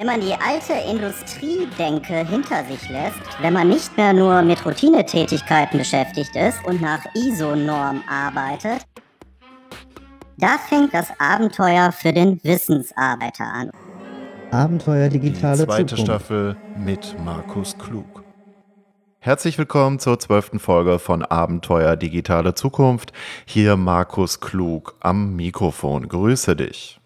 Wenn man die alte Industriedenke hinter sich lässt, wenn man nicht mehr nur mit Routinetätigkeiten beschäftigt ist und nach ISO-Norm arbeitet, da fängt das Abenteuer für den Wissensarbeiter an. Abenteuer digitale Die zweite Zukunft. Staffel mit Markus Klug. Herzlich willkommen zur zwölften Folge von Abenteuer digitale Zukunft. Hier Markus Klug am Mikrofon. Grüße dich.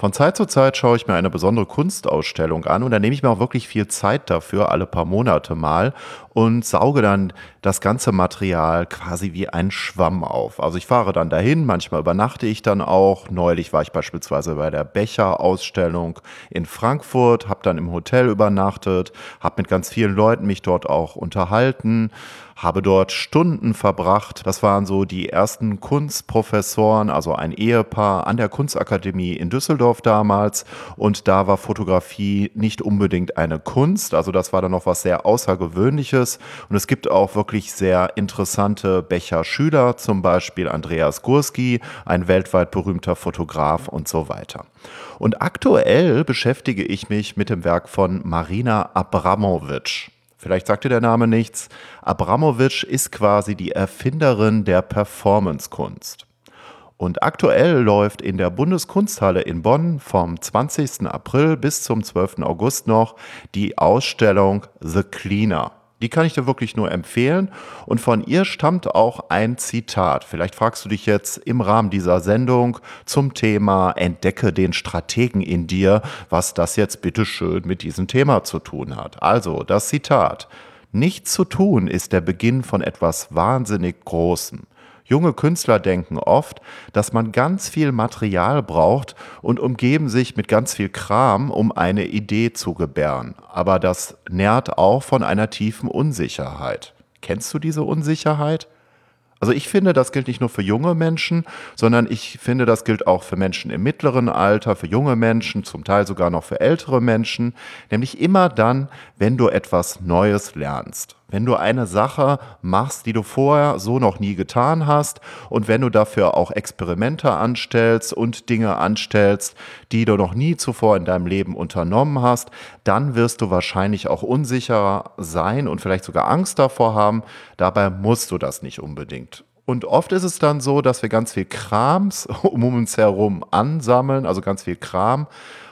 Von Zeit zu Zeit schaue ich mir eine besondere Kunstausstellung an und da nehme ich mir auch wirklich viel Zeit dafür, alle paar Monate mal und sauge dann das ganze Material quasi wie ein Schwamm auf. Also ich fahre dann dahin, manchmal übernachte ich dann auch. Neulich war ich beispielsweise bei der Becher-Ausstellung in Frankfurt, habe dann im Hotel übernachtet, habe mit ganz vielen Leuten mich dort auch unterhalten, habe dort Stunden verbracht. Das waren so die ersten Kunstprofessoren, also ein Ehepaar an der Kunstakademie in Düsseldorf damals. Und da war Fotografie nicht unbedingt eine Kunst. Also das war dann noch was sehr Außergewöhnliches. Und es gibt auch wirklich sehr interessante Becher-Schüler, zum Beispiel Andreas Gurski, ein weltweit berühmter Fotograf und so weiter. Und aktuell beschäftige ich mich mit dem Werk von Marina Abramovic. Vielleicht sagt dir der Name nichts. Abramovic ist quasi die Erfinderin der Performance-Kunst. Und aktuell läuft in der Bundeskunsthalle in Bonn vom 20. April bis zum 12. August noch die Ausstellung The Cleaner. Die kann ich dir wirklich nur empfehlen. Und von ihr stammt auch ein Zitat. Vielleicht fragst du dich jetzt im Rahmen dieser Sendung zum Thema Entdecke den Strategen in dir, was das jetzt bitteschön mit diesem Thema zu tun hat. Also das Zitat. Nichts zu tun ist der Beginn von etwas wahnsinnig Großem. Junge Künstler denken oft, dass man ganz viel Material braucht und umgeben sich mit ganz viel Kram, um eine Idee zu gebären. Aber das nährt auch von einer tiefen Unsicherheit. Kennst du diese Unsicherheit? Also ich finde, das gilt nicht nur für junge Menschen, sondern ich finde, das gilt auch für Menschen im mittleren Alter, für junge Menschen, zum Teil sogar noch für ältere Menschen, nämlich immer dann, wenn du etwas Neues lernst. Wenn du eine Sache machst, die du vorher so noch nie getan hast und wenn du dafür auch Experimente anstellst und Dinge anstellst, die du noch nie zuvor in deinem Leben unternommen hast, dann wirst du wahrscheinlich auch unsicherer sein und vielleicht sogar Angst davor haben. Dabei musst du das nicht unbedingt. Und oft ist es dann so, dass wir ganz viel Krams um uns herum ansammeln, also ganz viel Kram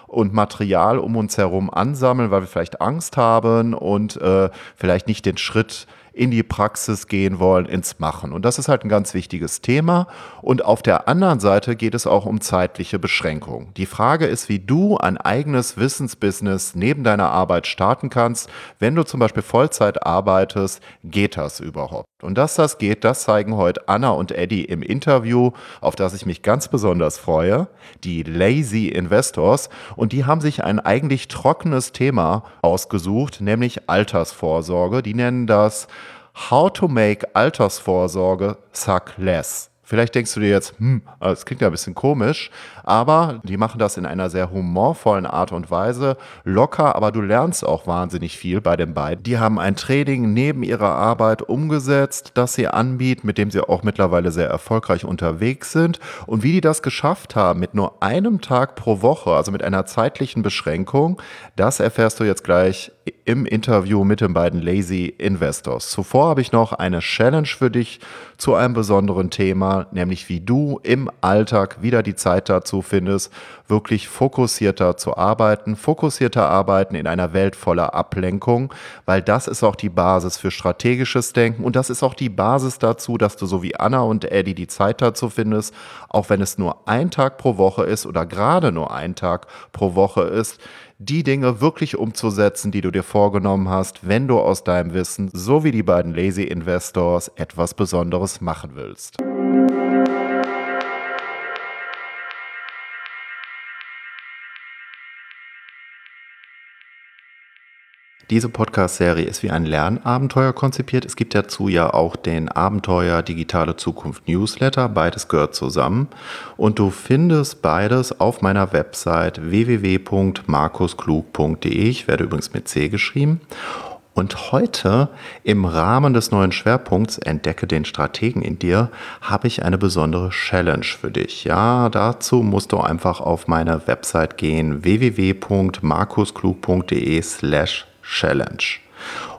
und Material um uns herum ansammeln, weil wir vielleicht Angst haben und äh, vielleicht nicht den Schritt in die Praxis gehen wollen, ins Machen. Und das ist halt ein ganz wichtiges Thema. Und auf der anderen Seite geht es auch um zeitliche Beschränkungen. Die Frage ist, wie du ein eigenes Wissensbusiness neben deiner Arbeit starten kannst. Wenn du zum Beispiel Vollzeit arbeitest, geht das überhaupt? Und dass das geht, das zeigen heute Anna und Eddie im Interview, auf das ich mich ganz besonders freue. Die Lazy Investors. Und die haben sich ein eigentlich trockenes Thema ausgesucht, nämlich Altersvorsorge. Die nennen das How to make Altersvorsorge suck less. Vielleicht denkst du dir jetzt, hm, das klingt ja ein bisschen komisch, aber die machen das in einer sehr humorvollen Art und Weise, locker, aber du lernst auch wahnsinnig viel bei den beiden. Die haben ein Trading neben ihrer Arbeit umgesetzt, das sie anbieten, mit dem sie auch mittlerweile sehr erfolgreich unterwegs sind. Und wie die das geschafft haben, mit nur einem Tag pro Woche, also mit einer zeitlichen Beschränkung, das erfährst du jetzt gleich im Interview mit den beiden Lazy Investors. Zuvor habe ich noch eine Challenge für dich zu einem besonderen Thema, nämlich wie du im Alltag wieder die Zeit dazu findest, wirklich fokussierter zu arbeiten, fokussierter arbeiten in einer Welt voller Ablenkung, weil das ist auch die Basis für strategisches Denken und das ist auch die Basis dazu, dass du so wie Anna und Eddie die Zeit dazu findest, auch wenn es nur ein Tag pro Woche ist oder gerade nur ein Tag pro Woche ist, die Dinge wirklich umzusetzen, die du dir vorgenommen hast, wenn du aus deinem Wissen, so wie die beiden Lazy Investors, etwas Besonderes machen willst. Diese Podcast-Serie ist wie ein Lernabenteuer konzipiert. Es gibt dazu ja auch den Abenteuer Digitale Zukunft Newsletter. Beides gehört zusammen. Und du findest beides auf meiner Website www.markusklug.de. Ich werde übrigens mit C geschrieben. Und heute im Rahmen des neuen Schwerpunkts Entdecke den Strategen in dir habe ich eine besondere Challenge für dich. Ja, dazu musst du einfach auf meine Website gehen www.markusklug.de slash challenge.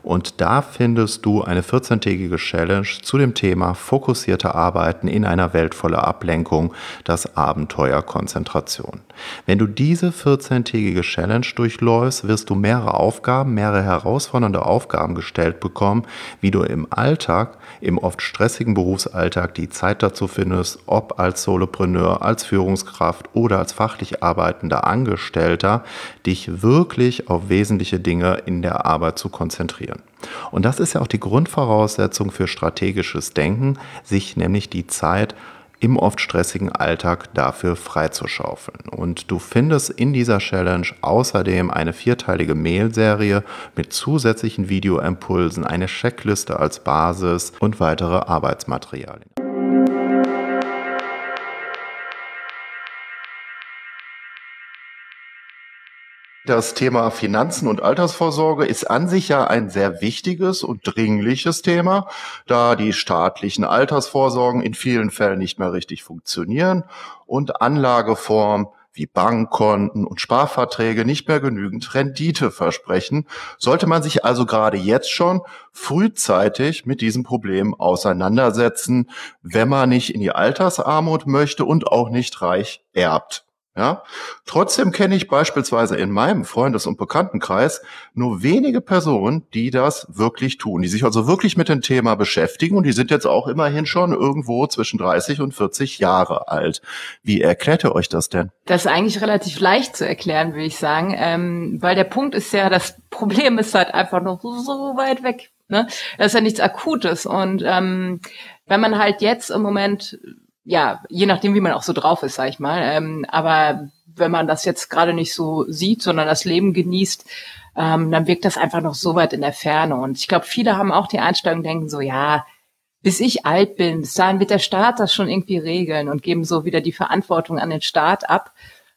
Und da findest du eine 14-tägige Challenge zu dem Thema fokussierte Arbeiten in einer Welt voller Ablenkung, das Abenteuer Konzentration. Wenn du diese 14-tägige Challenge durchläufst, wirst du mehrere Aufgaben, mehrere herausfordernde Aufgaben gestellt bekommen, wie du im Alltag, im oft stressigen Berufsalltag die Zeit dazu findest, ob als Solopreneur, als Führungskraft oder als fachlich arbeitender Angestellter, dich wirklich auf wesentliche Dinge in der Arbeit zu konzentrieren. Und das ist ja auch die Grundvoraussetzung für strategisches Denken, sich nämlich die Zeit im oft stressigen Alltag dafür freizuschaufeln. Und du findest in dieser Challenge außerdem eine vierteilige Mail-Serie mit zusätzlichen Videoimpulsen, eine Checkliste als Basis und weitere Arbeitsmaterialien. Das Thema Finanzen und Altersvorsorge ist an sich ja ein sehr wichtiges und dringliches Thema, da die staatlichen Altersvorsorgen in vielen Fällen nicht mehr richtig funktionieren und Anlageformen wie Bankkonten und Sparverträge nicht mehr genügend Rendite versprechen, sollte man sich also gerade jetzt schon frühzeitig mit diesem Problem auseinandersetzen, wenn man nicht in die Altersarmut möchte und auch nicht reich erbt. Ja? Trotzdem kenne ich beispielsweise in meinem Freundes- und Bekanntenkreis nur wenige Personen, die das wirklich tun, die sich also wirklich mit dem Thema beschäftigen und die sind jetzt auch immerhin schon irgendwo zwischen 30 und 40 Jahre alt. Wie erklärt ihr euch das denn? Das ist eigentlich relativ leicht zu erklären, würde ich sagen, ähm, weil der Punkt ist ja, das Problem ist halt einfach noch so weit weg. Ne? Das ist ja nichts Akutes und ähm, wenn man halt jetzt im Moment ja, je nachdem, wie man auch so drauf ist, sag ich mal. Ähm, aber wenn man das jetzt gerade nicht so sieht, sondern das Leben genießt, ähm, dann wirkt das einfach noch so weit in der Ferne. Und ich glaube, viele haben auch die Einstellung, denken so, ja, bis ich alt bin, bis dahin wird der Staat das schon irgendwie regeln und geben so wieder die Verantwortung an den Staat ab.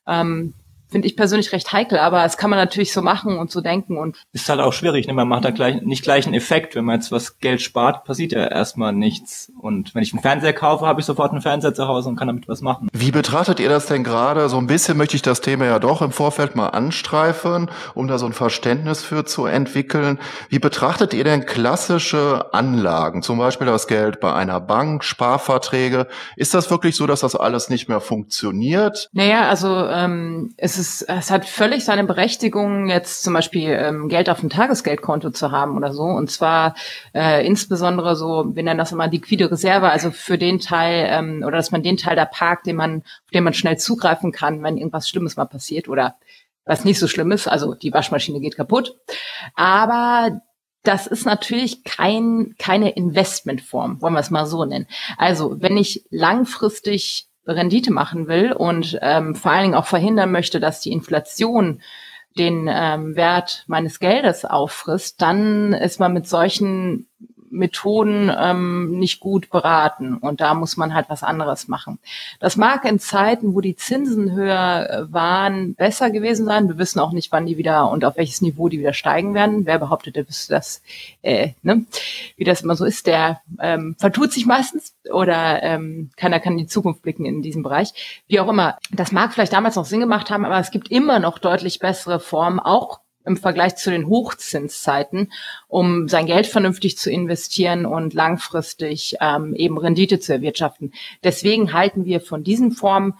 Ähm, finde ich persönlich recht heikel, aber es kann man natürlich so machen und so denken und ist halt auch schwierig, ne? man macht da gleich nicht gleich einen Effekt, wenn man jetzt was Geld spart, passiert ja erstmal nichts und wenn ich einen Fernseher kaufe, habe ich sofort einen Fernseher zu Hause und kann damit was machen. Wie betrachtet ihr das denn gerade? So ein bisschen möchte ich das Thema ja doch im Vorfeld mal anstreifen, um da so ein Verständnis für zu entwickeln. Wie betrachtet ihr denn klassische Anlagen, zum Beispiel das Geld bei einer Bank, Sparverträge? Ist das wirklich so, dass das alles nicht mehr funktioniert? Naja, also ähm, es ist ist, es hat völlig seine Berechtigung, jetzt zum Beispiel ähm, Geld auf dem Tagesgeldkonto zu haben oder so. Und zwar äh, insbesondere so, wir nennen das immer liquide Reserve, also für den Teil ähm, oder dass man den Teil da parkt, den man, auf den man schnell zugreifen kann, wenn irgendwas Schlimmes mal passiert oder was nicht so schlimm ist. Also die Waschmaschine geht kaputt. Aber das ist natürlich kein, keine Investmentform, wollen wir es mal so nennen. Also wenn ich langfristig Rendite machen will und ähm, vor allen Dingen auch verhindern möchte, dass die Inflation den ähm, Wert meines Geldes auffrisst, dann ist man mit solchen Methoden ähm, nicht gut beraten und da muss man halt was anderes machen. Das mag in Zeiten, wo die Zinsen höher äh, waren, besser gewesen sein. Wir wissen auch nicht, wann die wieder und auf welches Niveau die wieder steigen werden. Wer behauptet, der wüsste das, äh, ne? wie das immer so ist, der ähm, vertut sich meistens oder ähm, keiner kann in die Zukunft blicken in diesem Bereich. Wie auch immer, das mag vielleicht damals noch Sinn gemacht haben, aber es gibt immer noch deutlich bessere Formen, auch im Vergleich zu den Hochzinszeiten, um sein Geld vernünftig zu investieren und langfristig ähm, eben Rendite zu erwirtschaften. Deswegen halten wir von diesen Formen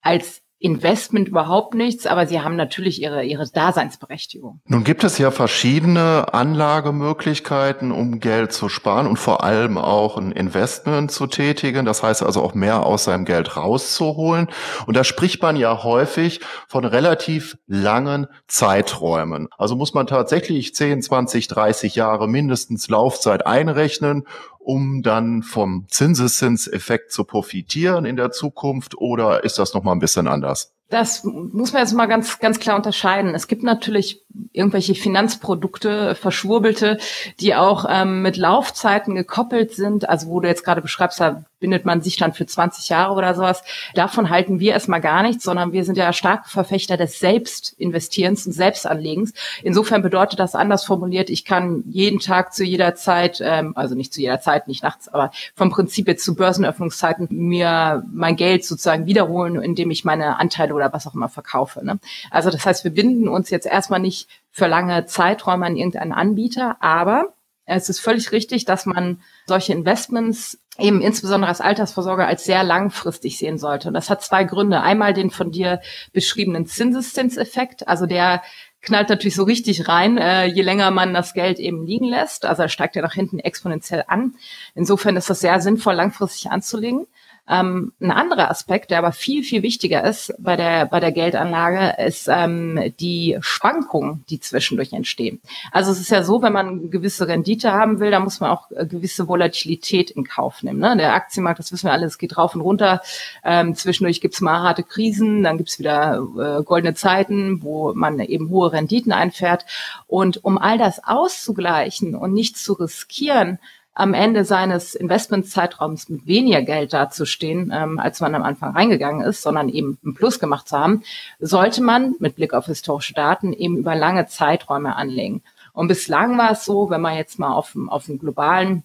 als Investment überhaupt nichts, aber sie haben natürlich ihre, ihre Daseinsberechtigung. Nun gibt es ja verschiedene Anlagemöglichkeiten, um Geld zu sparen und vor allem auch ein Investment zu tätigen. Das heißt also auch mehr aus seinem Geld rauszuholen. Und da spricht man ja häufig von relativ langen Zeiträumen. Also muss man tatsächlich 10, 20, 30 Jahre mindestens Laufzeit einrechnen, um dann vom Zinseszinseffekt zu profitieren in der Zukunft oder ist das nochmal ein bisschen anders? Das muss man jetzt mal ganz, ganz klar unterscheiden. Es gibt natürlich irgendwelche Finanzprodukte, verschwurbelte, die auch ähm, mit Laufzeiten gekoppelt sind, also wo du jetzt gerade beschreibst, da bindet man sich dann für 20 Jahre oder sowas. Davon halten wir erstmal gar nichts, sondern wir sind ja starke Verfechter des Selbstinvestierens und Selbstanlegens. Insofern bedeutet das anders formuliert, ich kann jeden Tag zu jeder Zeit, ähm, also nicht zu jeder Zeit, nicht nachts, aber vom Prinzip jetzt zu Börsenöffnungszeiten mir mein Geld sozusagen wiederholen, indem ich meine Anteile oder was auch immer verkaufe. Ne? Also das heißt, wir binden uns jetzt erstmal nicht für lange Zeiträume an irgendeinen Anbieter, aber es ist völlig richtig, dass man solche Investments eben insbesondere als Altersvorsorge als sehr langfristig sehen sollte. Und das hat zwei Gründe. Einmal den von dir beschriebenen Zinseszinseffekt, also der knallt natürlich so richtig rein, äh, je länger man das Geld eben liegen lässt. Also er steigt ja nach hinten exponentiell an. Insofern ist das sehr sinnvoll, langfristig anzulegen. Ähm, ein anderer Aspekt, der aber viel, viel wichtiger ist bei der, bei der Geldanlage, ist ähm, die Schwankungen, die zwischendurch entstehen. Also es ist ja so, wenn man gewisse Rendite haben will, dann muss man auch äh, gewisse Volatilität in Kauf nehmen. Ne? Der Aktienmarkt, das wissen wir alle, es geht rauf und runter. Ähm, zwischendurch gibt's mal harte Krisen, dann gibt's wieder äh, goldene Zeiten, wo man eben hohe Renditen einfährt. Und um all das auszugleichen und nicht zu riskieren, am Ende seines Investmentzeitraums mit weniger Geld dazustehen, ähm, als man am Anfang reingegangen ist, sondern eben einen Plus gemacht zu haben, sollte man mit Blick auf historische Daten eben über lange Zeiträume anlegen. Und bislang war es so, wenn man jetzt mal auf, auf einen globalen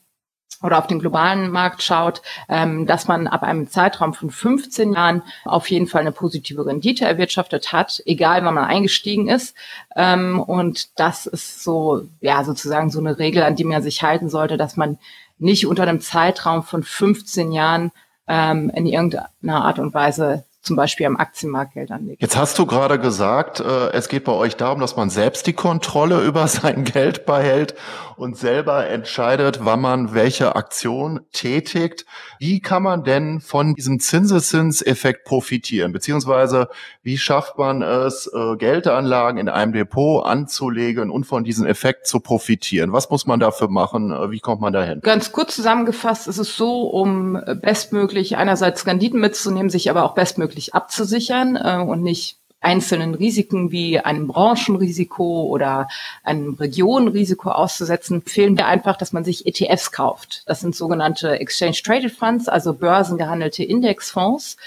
oder auf den globalen Markt schaut, ähm, dass man ab einem Zeitraum von 15 Jahren auf jeden Fall eine positive Rendite erwirtschaftet hat, egal wann man eingestiegen ist. Ähm, und das ist so, ja, sozusagen so eine Regel, an die man sich halten sollte, dass man nicht unter einem Zeitraum von 15 Jahren ähm, in irgendeiner Art und Weise zum Beispiel am Aktienmarkt Geld anlegt. Jetzt hast du gerade gesagt, äh, es geht bei euch darum, dass man selbst die Kontrolle über sein Geld behält und selber entscheidet, wann man welche Aktion tätigt. Wie kann man denn von diesem Zinseszinseffekt profitieren? Beziehungsweise wie schafft man es, äh, Geldanlagen in einem Depot anzulegen und von diesem Effekt zu profitieren? Was muss man dafür machen? Äh, wie kommt man dahin? Ganz kurz zusammengefasst ist es so, um bestmöglich einerseits Renditen mitzunehmen, sich aber auch bestmöglich abzusichern äh, und nicht einzelnen Risiken wie einem Branchenrisiko oder einem Regionenrisiko auszusetzen, empfehlen wir einfach, dass man sich ETFs kauft. Das sind sogenannte Exchange Traded Funds, also börsengehandelte Indexfonds.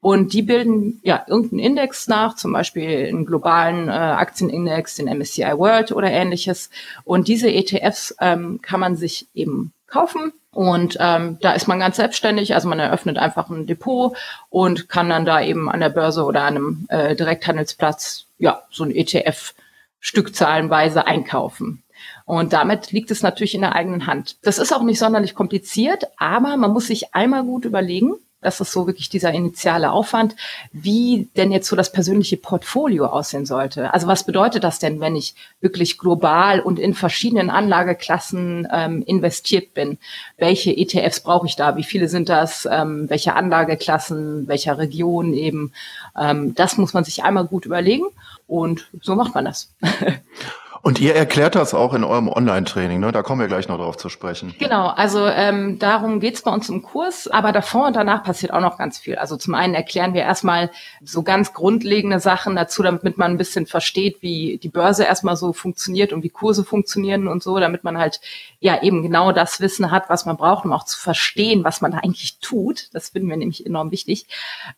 Und die bilden ja irgendeinen Index nach, zum Beispiel einen globalen äh, Aktienindex, den MSCI World oder ähnliches. Und diese ETFs ähm, kann man sich eben kaufen. Und ähm, da ist man ganz selbstständig, also man eröffnet einfach ein Depot und kann dann da eben an der Börse oder an einem äh, Direkthandelsplatz ja so ein ETF stückzahlenweise einkaufen. Und damit liegt es natürlich in der eigenen Hand. Das ist auch nicht sonderlich kompliziert, aber man muss sich einmal gut überlegen, das ist so wirklich dieser initiale Aufwand, wie denn jetzt so das persönliche Portfolio aussehen sollte. Also was bedeutet das denn, wenn ich wirklich global und in verschiedenen Anlageklassen ähm, investiert bin? Welche ETFs brauche ich da? Wie viele sind das? Ähm, welche Anlageklassen? Welcher Region eben? Ähm, das muss man sich einmal gut überlegen und so macht man das. Und ihr erklärt das auch in eurem Online-Training, ne? Da kommen wir gleich noch drauf zu sprechen. Genau, also ähm, darum geht's bei uns im Kurs, aber davor und danach passiert auch noch ganz viel. Also zum einen erklären wir erstmal so ganz grundlegende Sachen dazu, damit man ein bisschen versteht, wie die Börse erstmal so funktioniert und wie Kurse funktionieren und so, damit man halt ja eben genau das Wissen hat, was man braucht, um auch zu verstehen, was man da eigentlich tut. Das finden wir nämlich enorm wichtig.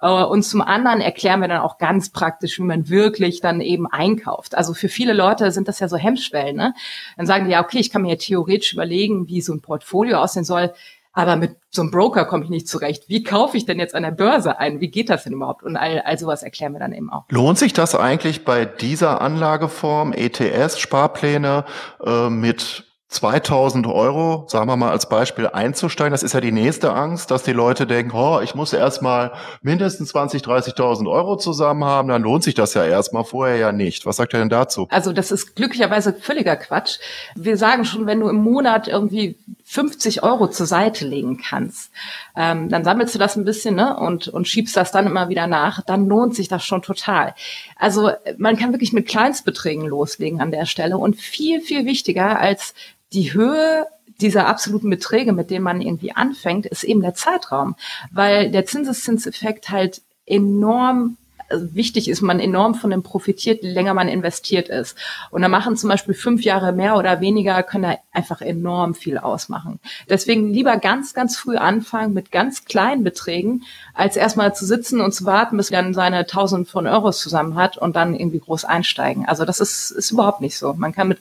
Äh, und zum anderen erklären wir dann auch ganz praktisch, wie man wirklich dann eben einkauft. Also für viele Leute sind das ja so Hemmschwellen. Ne? Dann sagen die ja, okay, ich kann mir theoretisch überlegen, wie so ein Portfolio aussehen soll, aber mit so einem Broker komme ich nicht zurecht. Wie kaufe ich denn jetzt an der Börse ein? Wie geht das denn überhaupt? Und all, all sowas erklären wir dann eben auch. Lohnt sich das eigentlich bei dieser Anlageform, ETS, Sparpläne äh, mit 2000 Euro, sagen wir mal als Beispiel, einzusteigen, das ist ja die nächste Angst, dass die Leute denken, oh, ich muss erstmal mindestens 20, 30.000 Euro zusammen haben, dann lohnt sich das ja erstmal, vorher ja nicht. Was sagt er denn dazu? Also das ist glücklicherweise völliger Quatsch. Wir sagen schon, wenn du im Monat irgendwie 50 Euro zur Seite legen kannst, ähm, dann sammelst du das ein bisschen ne, und, und schiebst das dann immer wieder nach, dann lohnt sich das schon total. Also man kann wirklich mit Kleinstbeträgen loslegen an der Stelle. Und viel, viel wichtiger als die Höhe dieser absoluten Beträge, mit denen man irgendwie anfängt, ist eben der Zeitraum, weil der Zinseszinseffekt halt enorm wichtig ist, man enorm von dem profitiert, je länger man investiert ist. Und da machen zum Beispiel fünf Jahre mehr oder weniger, können da einfach enorm viel ausmachen. Deswegen lieber ganz, ganz früh anfangen mit ganz kleinen Beträgen, als erstmal zu sitzen und zu warten, bis man dann seine tausend von Euros zusammen hat und dann irgendwie groß einsteigen. Also das ist, ist überhaupt nicht so. Man kann mit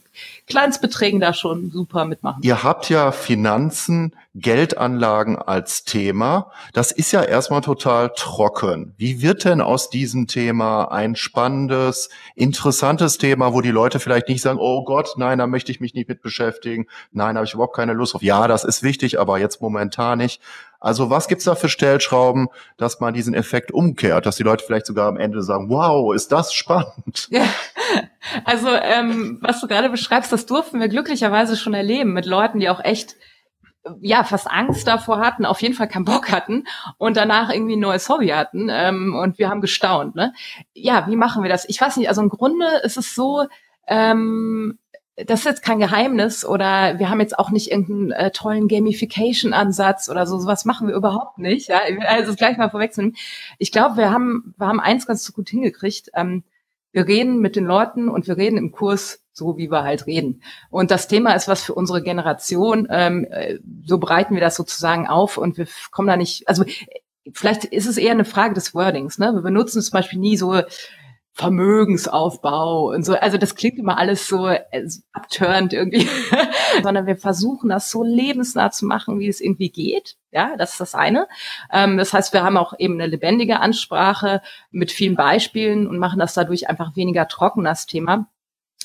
Kleinstbeträgen da schon super mitmachen. Ihr habt ja Finanzen, Geldanlagen als Thema. Das ist ja erstmal total trocken. Wie wird denn aus diesem Thema ein spannendes, interessantes Thema, wo die Leute vielleicht nicht sagen, oh Gott, nein, da möchte ich mich nicht mit beschäftigen. Nein, habe ich überhaupt keine Lust auf. Ja, das ist wichtig, aber jetzt momentan nicht. Also was gibt's da für Stellschrauben, dass man diesen Effekt umkehrt, dass die Leute vielleicht sogar am Ende sagen, wow, ist das spannend. Ja. Also ähm, was du gerade beschreibst, das durften wir glücklicherweise schon erleben mit Leuten, die auch echt ja fast Angst davor hatten, auf jeden Fall keinen Bock hatten und danach irgendwie ein neues Hobby hatten ähm, und wir haben gestaunt. Ne? Ja, wie machen wir das? Ich weiß nicht. Also im Grunde ist es so. Ähm, das ist jetzt kein Geheimnis oder wir haben jetzt auch nicht irgendeinen äh, tollen Gamification-Ansatz oder so. Sowas machen wir überhaupt nicht. Ja? Also gleich mal vorwegzunehmen. Ich glaube, wir haben, wir haben eins ganz gut hingekriegt. Ähm, wir reden mit den Leuten und wir reden im Kurs so, wie wir halt reden. Und das Thema ist was für unsere Generation. Ähm, äh, so breiten wir das sozusagen auf und wir kommen da nicht, also vielleicht ist es eher eine Frage des Wordings. Ne? Wir benutzen zum Beispiel nie so Vermögensaufbau und so. Also das klingt immer alles so äh, abturnt irgendwie, sondern wir versuchen das so lebensnah zu machen, wie es irgendwie geht. Ja, das ist das eine. Ähm, das heißt, wir haben auch eben eine lebendige Ansprache mit vielen Beispielen und machen das dadurch einfach weniger trocken, das Thema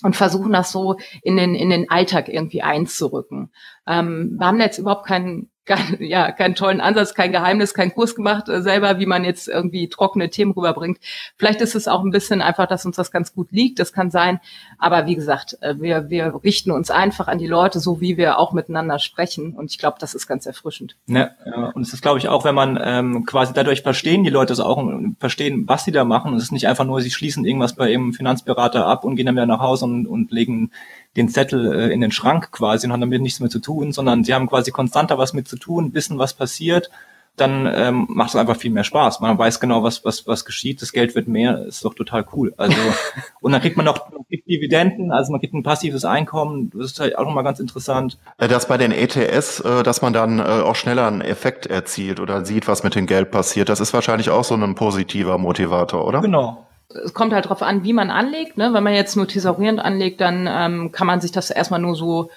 und versuchen das so in den in den Alltag irgendwie einzurücken. Ähm, wir haben jetzt überhaupt keinen kein, ja, keinen tollen Ansatz, kein Geheimnis, kein Kurs gemacht äh, selber, wie man jetzt irgendwie trockene Themen rüberbringt. Vielleicht ist es auch ein bisschen einfach, dass uns das ganz gut liegt, das kann sein. Aber wie gesagt, äh, wir, wir richten uns einfach an die Leute, so wie wir auch miteinander sprechen. Und ich glaube, das ist ganz erfrischend. Ja, ja. und es ist, glaube ich, auch, wenn man ähm, quasi dadurch verstehen die Leute es auch verstehen, was sie da machen. Und es ist nicht einfach nur, sie schließen irgendwas bei ihrem Finanzberater ab und gehen dann wieder nach Hause und, und legen den Zettel äh, in den Schrank quasi und haben damit nichts mehr zu tun, sondern sie haben quasi konstanter was mit zu tun, wissen, was passiert, dann ähm, macht es einfach viel mehr Spaß. Man weiß genau, was, was, was geschieht, das Geld wird mehr, ist doch total cool. Also, und dann kriegt man noch Dividenden, also man kriegt ein passives Einkommen, das ist halt auch nochmal ganz interessant. Äh, dass bei den ETS, äh, dass man dann äh, auch schneller einen Effekt erzielt oder sieht, was mit dem Geld passiert, das ist wahrscheinlich auch so ein positiver Motivator, oder? Genau, es kommt halt darauf an, wie man anlegt. Ne? Wenn man jetzt nur thesaurierend anlegt, dann ähm, kann man sich das erstmal nur so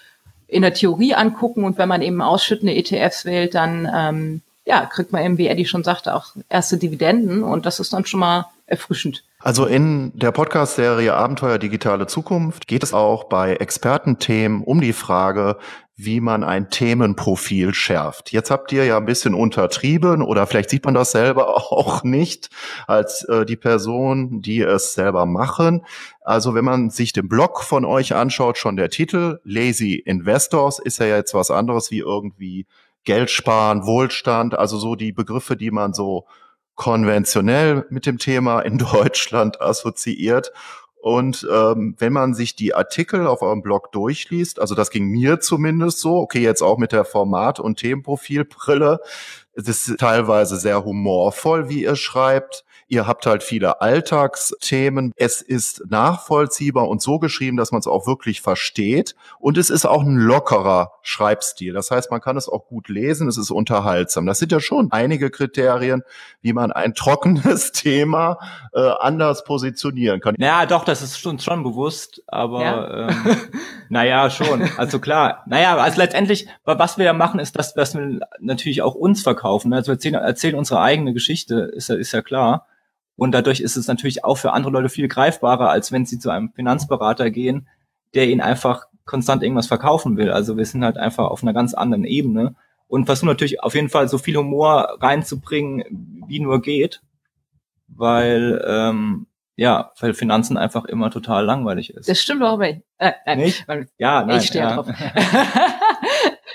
in der Theorie angucken und wenn man eben ausschüttende ETFs wählt, dann ähm, ja, kriegt man eben, wie Eddie schon sagte, auch erste Dividenden und das ist dann schon mal erfrischend. Also in der Podcast-Serie Abenteuer Digitale Zukunft geht es auch bei Expertenthemen um die Frage, wie man ein Themenprofil schärft. Jetzt habt ihr ja ein bisschen untertrieben oder vielleicht sieht man das selber auch nicht als äh, die Person, die es selber machen. Also wenn man sich den Blog von euch anschaut, schon der Titel Lazy Investors ist ja jetzt was anderes wie irgendwie Geld sparen, Wohlstand, also so die Begriffe, die man so konventionell mit dem Thema in Deutschland assoziiert. Und ähm, wenn man sich die Artikel auf eurem Blog durchliest, also das ging mir zumindest so, okay, jetzt auch mit der Format- und Themenprofilbrille, es ist teilweise sehr humorvoll, wie ihr schreibt. Ihr habt halt viele Alltagsthemen. Es ist nachvollziehbar und so geschrieben, dass man es auch wirklich versteht. Und es ist auch ein lockerer Schreibstil. Das heißt, man kann es auch gut lesen. Es ist unterhaltsam. Das sind ja schon einige Kriterien, wie man ein trockenes Thema äh, anders positionieren kann. Naja, doch, das ist uns schon bewusst. Aber ja. ähm, naja, schon. Also klar. Naja, also letztendlich, was wir ja machen, ist, dass, dass wir natürlich auch uns verkaufen. Also wir erzählen, erzählen unsere eigene Geschichte, ist ja, ist ja klar. Und dadurch ist es natürlich auch für andere Leute viel greifbarer, als wenn sie zu einem Finanzberater gehen, der ihnen einfach konstant irgendwas verkaufen will. Also wir sind halt einfach auf einer ganz anderen Ebene und versuchen natürlich auf jeden Fall so viel Humor reinzubringen, wie nur geht, weil ähm, ja, weil Finanzen einfach immer total langweilig ist. Das stimmt auch bei äh, äh, nicht. ja, nein, ich stehe ja. drauf.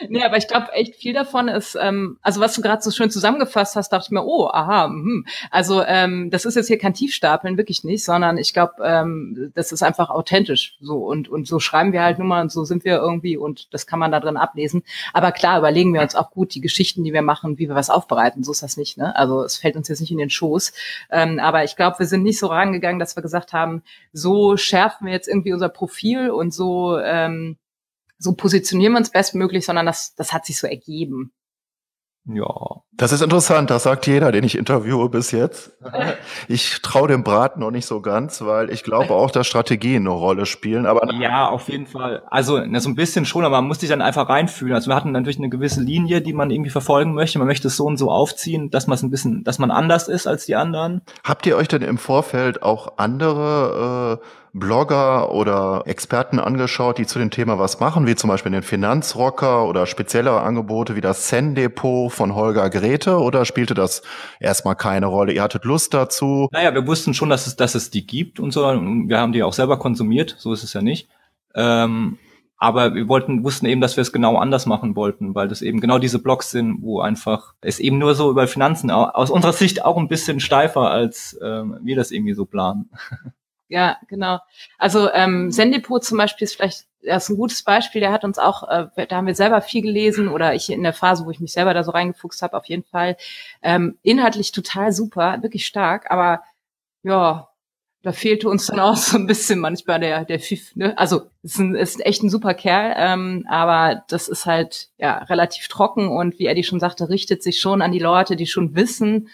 nee, aber ich glaube echt viel davon ist, ähm, also was du gerade so schön zusammengefasst hast, dachte ich mir, oh, aha, mh. also ähm, das ist jetzt hier kein Tiefstapeln, wirklich nicht, sondern ich glaube, ähm, das ist einfach authentisch so und und so schreiben wir halt nun mal und so sind wir irgendwie und das kann man da drin ablesen. Aber klar überlegen wir uns auch gut die Geschichten, die wir machen, wie wir was aufbereiten. So ist das nicht, ne? Also es fällt uns jetzt nicht in den Schoß. Ähm, aber ich glaube, wir sind nicht so rangegangen, dass wir gesagt haben, so schärfen wir jetzt irgendwie unser Profil und so ähm, so positionieren wir uns bestmöglich, sondern das, das hat sich so ergeben. Ja. Das ist interessant, das sagt jeder, den ich interviewe bis jetzt. Ich traue dem Braten noch nicht so ganz, weil ich glaube auch, dass Strategien eine Rolle spielen. Aber ja, auf jeden Fall. Also na, so ein bisschen schon, aber man muss sich dann einfach reinfühlen. Also wir hatten natürlich eine gewisse Linie, die man irgendwie verfolgen möchte. Man möchte es so und so aufziehen, dass man es ein bisschen, dass man anders ist als die anderen. Habt ihr euch denn im Vorfeld auch andere äh, Blogger oder Experten angeschaut, die zu dem Thema was machen, wie zum Beispiel den Finanzrocker oder speziellere Angebote wie das Zen-Depot von Holger Grete oder spielte das erstmal keine Rolle? Ihr hattet Lust dazu? Naja, wir wussten schon, dass es, dass es die gibt und so. Wir haben die auch selber konsumiert, so ist es ja nicht. Ähm, aber wir wollten, wussten eben, dass wir es genau anders machen wollten, weil das eben genau diese Blogs sind, wo einfach es eben nur so über Finanzen aus unserer Sicht auch ein bisschen steifer, als ähm, wir das irgendwie so planen. Ja, genau. Also ähm, Sendepot zum Beispiel ist vielleicht das ist ein gutes Beispiel. Der hat uns auch, äh, da haben wir selber viel gelesen oder ich in der Phase, wo ich mich selber da so reingefuchst habe, auf jeden Fall ähm, inhaltlich total super, wirklich stark. Aber ja, da fehlte uns dann auch so ein bisschen manchmal der der Pfiff. Ne? Also ist, ein, ist echt ein super Kerl, ähm, aber das ist halt ja relativ trocken und wie Eddie schon sagte, richtet sich schon an die Leute, die schon wissen,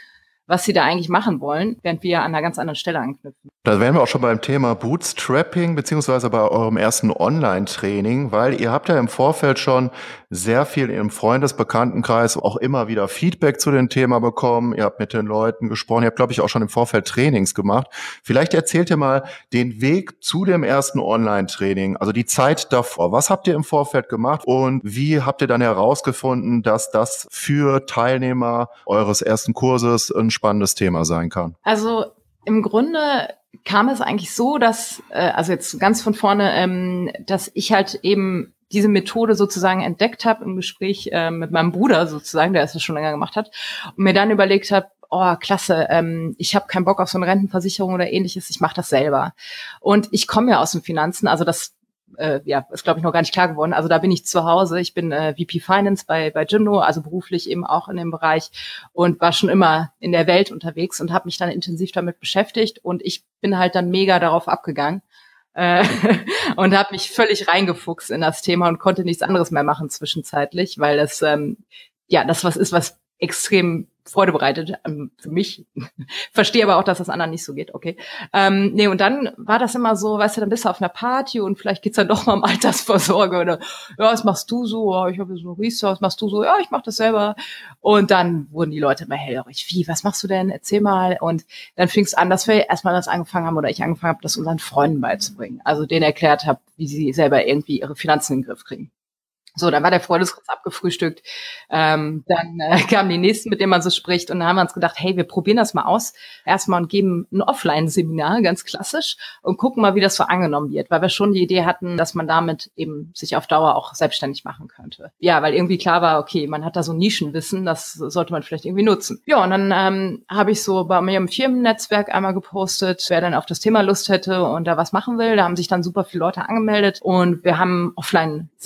was sie da eigentlich machen wollen, während wir an einer ganz anderen Stelle anknüpfen. Da wären wir auch schon beim Thema Bootstrapping, beziehungsweise bei eurem ersten Online-Training, weil ihr habt ja im Vorfeld schon sehr viel im Freundesbekanntenkreis auch immer wieder Feedback zu dem Thema bekommen. Ihr habt mit den Leuten gesprochen, ihr habt, glaube ich, auch schon im Vorfeld Trainings gemacht. Vielleicht erzählt ihr mal den Weg zu dem ersten Online-Training, also die Zeit davor. Was habt ihr im Vorfeld gemacht und wie habt ihr dann herausgefunden, dass das für Teilnehmer eures ersten Kurses ein spannendes Thema sein kann? Also im Grunde kam es eigentlich so, dass, äh, also jetzt ganz von vorne, ähm, dass ich halt eben diese Methode sozusagen entdeckt habe im Gespräch äh, mit meinem Bruder sozusagen, der es schon länger gemacht hat, und mir dann überlegt habe, oh, klasse, ähm, ich habe keinen Bock auf so eine Rentenversicherung oder ähnliches, ich mache das selber. Und ich komme ja aus den Finanzen, also das äh, ja, ist glaube ich noch gar nicht klar geworden. Also da bin ich zu Hause. Ich bin äh, VP Finance bei bei Jimno, also beruflich eben auch in dem Bereich und war schon immer in der Welt unterwegs und habe mich dann intensiv damit beschäftigt und ich bin halt dann mega darauf abgegangen äh, und habe mich völlig reingefuchst in das Thema und konnte nichts anderes mehr machen zwischenzeitlich, weil das ähm, ja das was ist, was extrem Freude bereitet ähm, für mich. Verstehe aber auch, dass das anderen nicht so geht. Okay. Ähm, nee, und dann war das immer so, weißt du, dann bist du auf einer Party und vielleicht geht's dann doch mal um Altersvorsorge oder ja, was machst du so? Oh, ich habe so Riester, was machst du so? Ja, ich mach das selber. Und dann wurden die Leute immer hellhörig. Wie, was machst du denn? Erzähl mal. Und dann fing es an, dass wir erstmal das angefangen haben oder ich angefangen habe, das unseren Freunden beizubringen. Also denen erklärt habe, wie sie selber irgendwie ihre Finanzen in den Griff kriegen. So, dann war der Freundeskreis abgefrühstückt. Ähm, dann äh, kamen die nächsten, mit denen man so spricht. Und dann haben wir uns gedacht, hey, wir probieren das mal aus. Erstmal und geben ein Offline-Seminar, ganz klassisch, und gucken mal, wie das so angenommen wird. Weil wir schon die Idee hatten, dass man damit eben sich auf Dauer auch selbstständig machen könnte. Ja, weil irgendwie klar war, okay, man hat da so Nischenwissen, das sollte man vielleicht irgendwie nutzen. Ja, und dann ähm, habe ich so bei mir im Firmennetzwerk einmal gepostet, wer dann auf das Thema Lust hätte und da was machen will. Da haben sich dann super viele Leute angemeldet und wir haben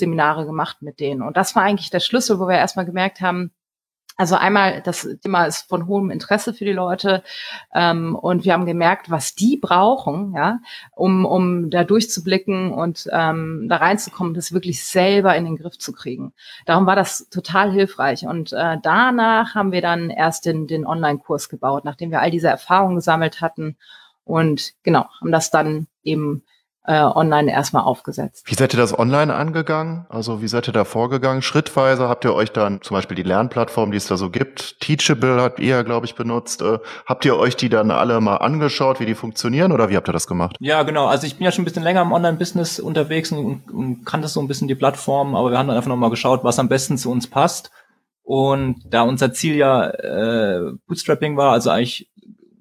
Offline-Seminare gemacht mit denen. Und das war eigentlich der Schlüssel, wo wir erstmal gemerkt haben, also einmal, das Thema ist von hohem Interesse für die Leute ähm, und wir haben gemerkt, was die brauchen, ja, um, um da durchzublicken und ähm, da reinzukommen, das wirklich selber in den Griff zu kriegen. Darum war das total hilfreich und äh, danach haben wir dann erst den, den Online-Kurs gebaut, nachdem wir all diese Erfahrungen gesammelt hatten und genau, haben das dann eben äh, online erstmal aufgesetzt. Wie seid ihr das online angegangen? Also wie seid ihr da vorgegangen? Schrittweise habt ihr euch dann zum Beispiel die Lernplattform, die es da so gibt, Teachable habt ihr, glaube ich, benutzt. Äh, habt ihr euch die dann alle mal angeschaut, wie die funktionieren oder wie habt ihr das gemacht? Ja, genau. Also ich bin ja schon ein bisschen länger im Online-Business unterwegs und, und kannte so ein bisschen die Plattform, aber wir haben dann einfach nochmal geschaut, was am besten zu uns passt. Und da unser Ziel ja äh, Bootstrapping war, also eigentlich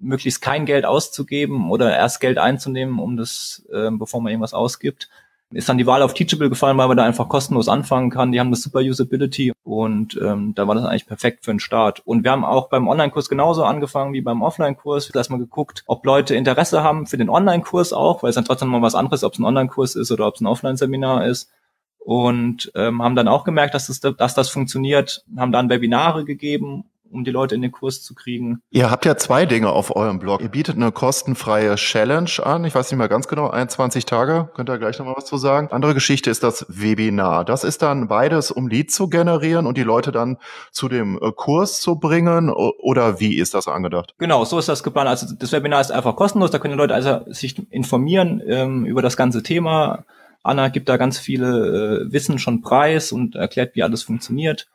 möglichst kein Geld auszugeben oder erst Geld einzunehmen, um das, äh, bevor man irgendwas ausgibt, ist dann die Wahl auf Teachable gefallen, weil man da einfach kostenlos anfangen kann. Die haben eine super Usability und ähm, da war das eigentlich perfekt für den Start. Und wir haben auch beim Online-Kurs genauso angefangen wie beim Offline-Kurs. Wir haben erstmal geguckt, ob Leute Interesse haben für den Online-Kurs auch, weil es dann trotzdem mal was anderes, ob es ein Online-Kurs ist oder ob es ein Offline-Seminar ist. Und ähm, haben dann auch gemerkt, dass das, dass das funktioniert, haben dann Webinare gegeben um die Leute in den Kurs zu kriegen. Ihr habt ja zwei Dinge auf eurem Blog. Ihr bietet eine kostenfreie Challenge an. Ich weiß nicht mehr ganz genau, 21 Tage. Könnt ihr gleich nochmal was zu sagen. Andere Geschichte ist das Webinar. Das ist dann beides, um Lead zu generieren und die Leute dann zu dem äh, Kurs zu bringen. Oder wie ist das angedacht? Genau, so ist das geplant. Also das Webinar ist einfach kostenlos. Da können die Leute also sich informieren ähm, über das ganze Thema. Anna gibt da ganz viele äh, Wissen schon preis und erklärt, wie alles funktioniert.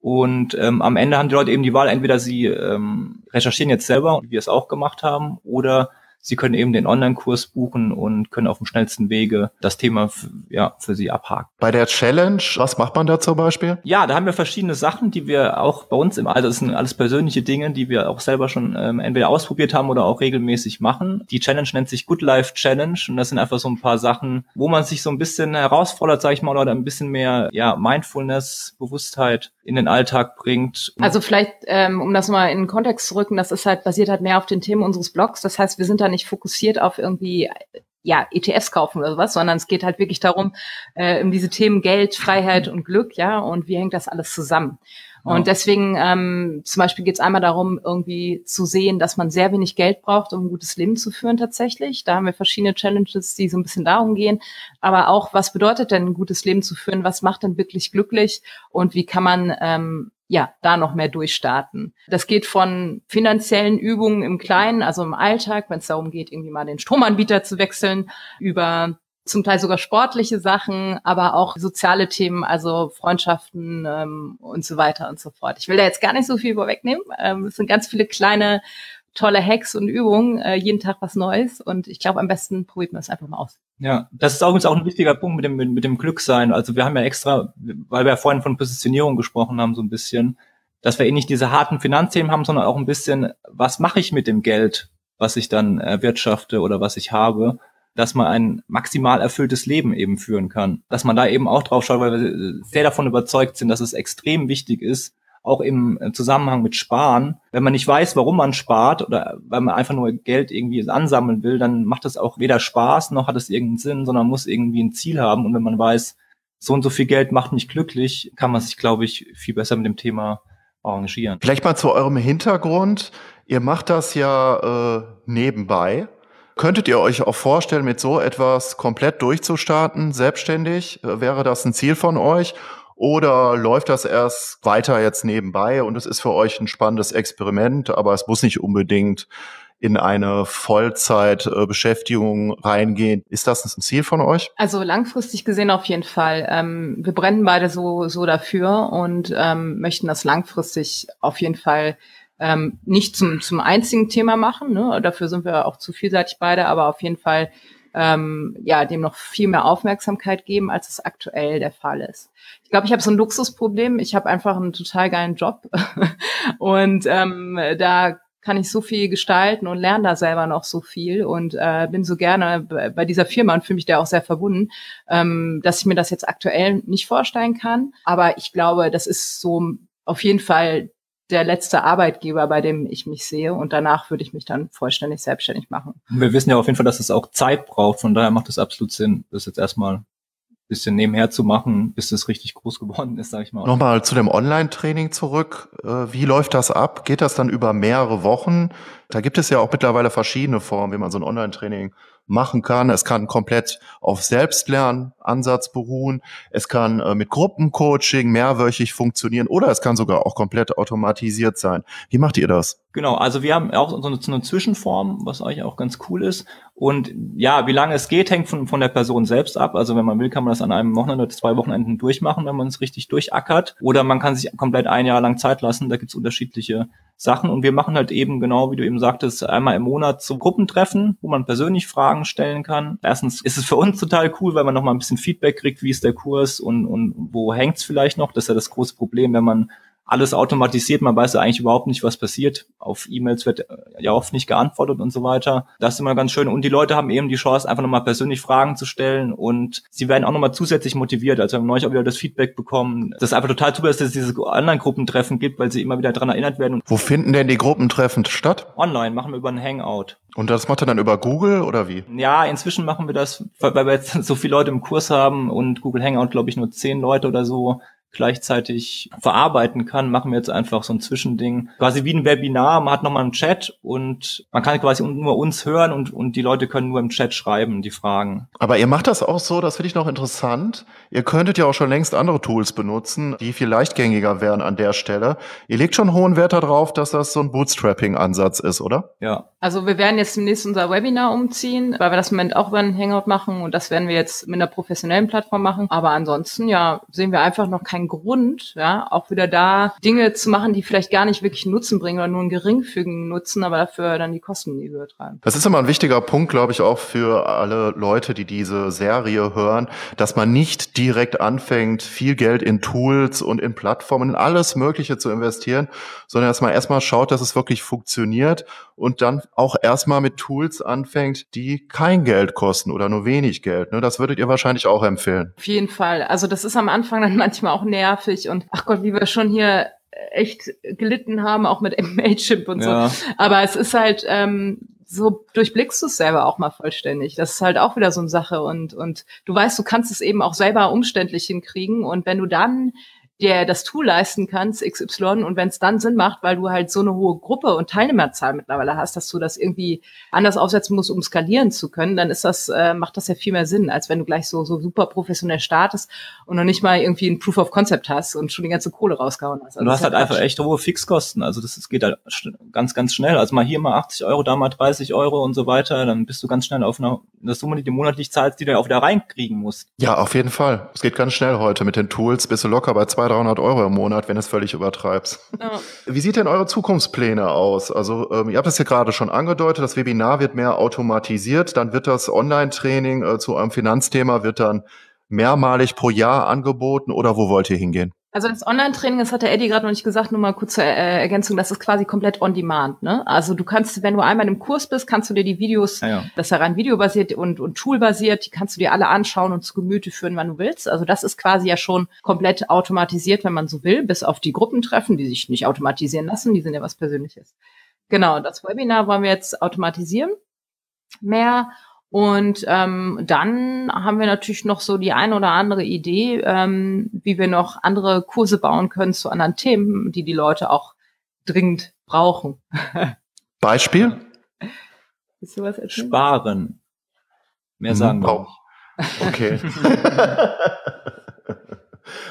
Und ähm, am Ende haben die Leute eben die Wahl, entweder sie ähm, recherchieren jetzt selber, wie wir es auch gemacht haben, oder Sie können eben den Online-Kurs buchen und können auf dem schnellsten Wege das Thema ja, für Sie abhaken. Bei der Challenge, was macht man da zum Beispiel? Ja, da haben wir verschiedene Sachen, die wir auch bei uns im, also das sind alles persönliche Dinge, die wir auch selber schon ähm, entweder ausprobiert haben oder auch regelmäßig machen. Die Challenge nennt sich Good Life Challenge und das sind einfach so ein paar Sachen, wo man sich so ein bisschen herausfordert, sage ich mal, oder ein bisschen mehr ja, Mindfulness, Bewusstheit in den Alltag bringt. Also vielleicht, ähm, um das mal in den Kontext zu rücken, das ist halt basiert halt mehr auf den Themen unseres Blogs. Das heißt, wir sind da nicht fokussiert auf irgendwie ja, ETFs kaufen oder sowas, sondern es geht halt wirklich darum, äh, um diese Themen Geld, Freiheit und Glück, ja, und wie hängt das alles zusammen. Und deswegen ähm, zum Beispiel geht es einmal darum, irgendwie zu sehen, dass man sehr wenig Geld braucht, um ein gutes Leben zu führen tatsächlich. Da haben wir verschiedene Challenges, die so ein bisschen darum gehen. Aber auch, was bedeutet denn ein gutes Leben zu führen? Was macht denn wirklich glücklich? Und wie kann man ähm, ja, da noch mehr durchstarten. Das geht von finanziellen Übungen im Kleinen, also im Alltag, wenn es darum geht, irgendwie mal den Stromanbieter zu wechseln, über zum Teil sogar sportliche Sachen, aber auch soziale Themen, also Freundschaften ähm, und so weiter und so fort. Ich will da jetzt gar nicht so viel vorwegnehmen. Ähm, es sind ganz viele kleine, tolle Hacks und Übungen, äh, jeden Tag was Neues und ich glaube, am besten probiert man es einfach mal aus. Ja, das ist auch, auch ein wichtiger Punkt mit dem, mit, mit dem Glücksein. Also wir haben ja extra, weil wir ja vorhin von Positionierung gesprochen haben, so ein bisschen, dass wir eh nicht diese harten Finanzthemen haben, sondern auch ein bisschen, was mache ich mit dem Geld, was ich dann erwirtschafte oder was ich habe dass man ein maximal erfülltes Leben eben führen kann. Dass man da eben auch drauf schaut, weil wir sehr davon überzeugt sind, dass es extrem wichtig ist, auch im Zusammenhang mit Sparen. Wenn man nicht weiß, warum man spart oder weil man einfach nur Geld irgendwie ansammeln will, dann macht das auch weder Spaß noch hat es irgendeinen Sinn, sondern muss irgendwie ein Ziel haben. Und wenn man weiß, so und so viel Geld macht mich glücklich, kann man sich, glaube ich, viel besser mit dem Thema arrangieren. Vielleicht mal zu eurem Hintergrund. Ihr macht das ja äh, nebenbei. Könntet ihr euch auch vorstellen, mit so etwas komplett durchzustarten, selbstständig? Äh, wäre das ein Ziel von euch? Oder läuft das erst weiter jetzt nebenbei und es ist für euch ein spannendes Experiment, aber es muss nicht unbedingt in eine Vollzeitbeschäftigung reingehen. Ist das ein Ziel von euch? Also langfristig gesehen auf jeden Fall. Ähm, wir brennen beide so, so dafür und ähm, möchten das langfristig auf jeden Fall ähm, nicht zum, zum einzigen Thema machen. Ne? Dafür sind wir auch zu vielseitig beide, aber auf jeden Fall ähm, ja dem noch viel mehr Aufmerksamkeit geben, als es aktuell der Fall ist. Ich glaube, ich habe so ein Luxusproblem. Ich habe einfach einen total geilen Job und ähm, da kann ich so viel gestalten und lerne da selber noch so viel und äh, bin so gerne bei dieser Firma und fühle mich da auch sehr verbunden, ähm, dass ich mir das jetzt aktuell nicht vorstellen kann. Aber ich glaube, das ist so auf jeden Fall der letzte Arbeitgeber, bei dem ich mich sehe. Und danach würde ich mich dann vollständig selbstständig machen. Wir wissen ja auf jeden Fall, dass es auch Zeit braucht. Von daher macht es absolut Sinn, das jetzt erstmal ein bisschen nebenher zu machen, bis es richtig groß geworden ist, sage ich mal. Nochmal zu dem Online-Training zurück. Äh, wie läuft das ab? Geht das dann über mehrere Wochen? Da gibt es ja auch mittlerweile verschiedene Formen, wie man so ein Online-Training machen kann. Es kann komplett auf Selbstlernansatz beruhen. Es kann äh, mit Gruppencoaching mehrwöchig funktionieren oder es kann sogar auch komplett automatisiert sein. Wie macht ihr das? Genau, also wir haben auch so eine, so eine Zwischenform, was eigentlich auch ganz cool ist. Und ja, wie lange es geht, hängt von, von der Person selbst ab. Also wenn man will, kann man das an einem Wochenende oder zwei Wochenenden durchmachen, wenn man es richtig durchackert. Oder man kann sich komplett ein Jahr lang Zeit lassen. Da gibt's unterschiedliche Sachen. Und wir machen halt eben, genau wie du eben sagtest, einmal im Monat so Gruppentreffen, wo man persönlich Fragen stellen kann. Erstens ist es für uns total cool, weil man nochmal ein bisschen Feedback kriegt, wie ist der Kurs und, und wo hängt's vielleicht noch. Das ist ja das große Problem, wenn man alles automatisiert, man weiß ja eigentlich überhaupt nicht, was passiert. Auf E-Mails wird äh, ja oft nicht geantwortet und so weiter. Das ist immer ganz schön. Und die Leute haben eben die Chance, einfach nochmal persönlich Fragen zu stellen und sie werden auch nochmal zusätzlich motiviert. Also wir haben neulich auch wieder das Feedback bekommen. Das ist einfach total super, dass es diese Online-Gruppentreffen gibt, weil sie immer wieder daran erinnert werden. Wo finden denn die Gruppentreffen statt? Online, machen wir über einen Hangout. Und das macht ihr dann über Google oder wie? Ja, inzwischen machen wir das, weil wir jetzt so viele Leute im Kurs haben und Google Hangout, glaube ich, nur zehn Leute oder so gleichzeitig verarbeiten kann, machen wir jetzt einfach so ein Zwischending. Quasi wie ein Webinar, man hat nochmal einen Chat und man kann quasi nur uns hören und, und die Leute können nur im Chat schreiben, die Fragen. Aber ihr macht das auch so, das finde ich noch interessant. Ihr könntet ja auch schon längst andere Tools benutzen, die viel leichtgängiger wären an der Stelle. Ihr legt schon hohen Wert darauf, dass das so ein Bootstrapping-Ansatz ist, oder? Ja. Also wir werden jetzt demnächst unser Webinar umziehen, weil wir das im Moment auch über einen Hangout machen und das werden wir jetzt mit einer professionellen Plattform machen. Aber ansonsten, ja, sehen wir einfach noch kein keinen Grund, ja, auch wieder da Dinge zu machen, die vielleicht gar nicht wirklich Nutzen bringen oder nur einen geringfügigen Nutzen, aber dafür dann die Kosten treiben. Das ist immer ein wichtiger Punkt, glaube ich, auch für alle Leute, die diese Serie hören, dass man nicht direkt anfängt, viel Geld in Tools und in Plattformen, in alles Mögliche zu investieren, sondern dass man erstmal schaut, dass es wirklich funktioniert und dann auch erstmal mit Tools anfängt, die kein Geld kosten oder nur wenig Geld. Ne? Das würdet ihr wahrscheinlich auch empfehlen. Auf jeden Fall. Also das ist am Anfang dann manchmal auch nervig und ach Gott, wie wir schon hier echt gelitten haben, auch mit Mailchimp und ja. so. Aber es ist halt, ähm, so durchblickst du es selber auch mal vollständig. Das ist halt auch wieder so eine Sache und, und du weißt, du kannst es eben auch selber umständlich hinkriegen und wenn du dann der das Tool leisten kannst, XY, und wenn es dann Sinn macht, weil du halt so eine hohe Gruppe und Teilnehmerzahl mittlerweile hast, dass du das irgendwie anders aufsetzen musst, um skalieren zu können, dann ist das, äh, macht das ja viel mehr Sinn, als wenn du gleich so, so super professionell startest und noch nicht mal irgendwie ein Proof of Concept hast und schon die ganze Kohle rausgehauen hast. Also du hast halt einfach echt hohe Fixkosten, also das, das geht halt ganz, ganz schnell. Also mal hier mal 80 Euro, da mal 30 Euro und so weiter, dann bist du ganz schnell auf einer, einer Summe, die du monatlich zahlst, die du auch da reinkriegen musst. Ja, auf jeden Fall. Es geht ganz schnell heute mit den Tools, bist du locker bei zwei 300 Euro im Monat, wenn du es völlig übertreibst. Ja. Wie sieht denn eure Zukunftspläne aus? Also ähm, ihr habt es ja gerade schon angedeutet, das Webinar wird mehr automatisiert, dann wird das Online-Training äh, zu eurem Finanzthema wird dann mehrmalig pro Jahr angeboten oder wo wollt ihr hingehen? Also das Online-Training, das hat der Eddie gerade noch nicht gesagt, nur mal kurz zur äh, Ergänzung, das ist quasi komplett on demand. Ne? Also du kannst, wenn du einmal im Kurs bist, kannst du dir die Videos, ja, ja. das ist ja rein videobasiert und, und toolbasiert, die kannst du dir alle anschauen und zu Gemüte führen, wann du willst. Also das ist quasi ja schon komplett automatisiert, wenn man so will, bis auf die Gruppentreffen, die sich nicht automatisieren lassen, die sind ja was Persönliches. Genau, das Webinar wollen wir jetzt automatisieren. Mehr und ähm, dann haben wir natürlich noch so die ein oder andere Idee, ähm, wie wir noch andere Kurse bauen können zu anderen Themen, die die Leute auch dringend brauchen. Beispiel? Willst du was erzählen? Sparen. Mehr sagen wir auch. Okay.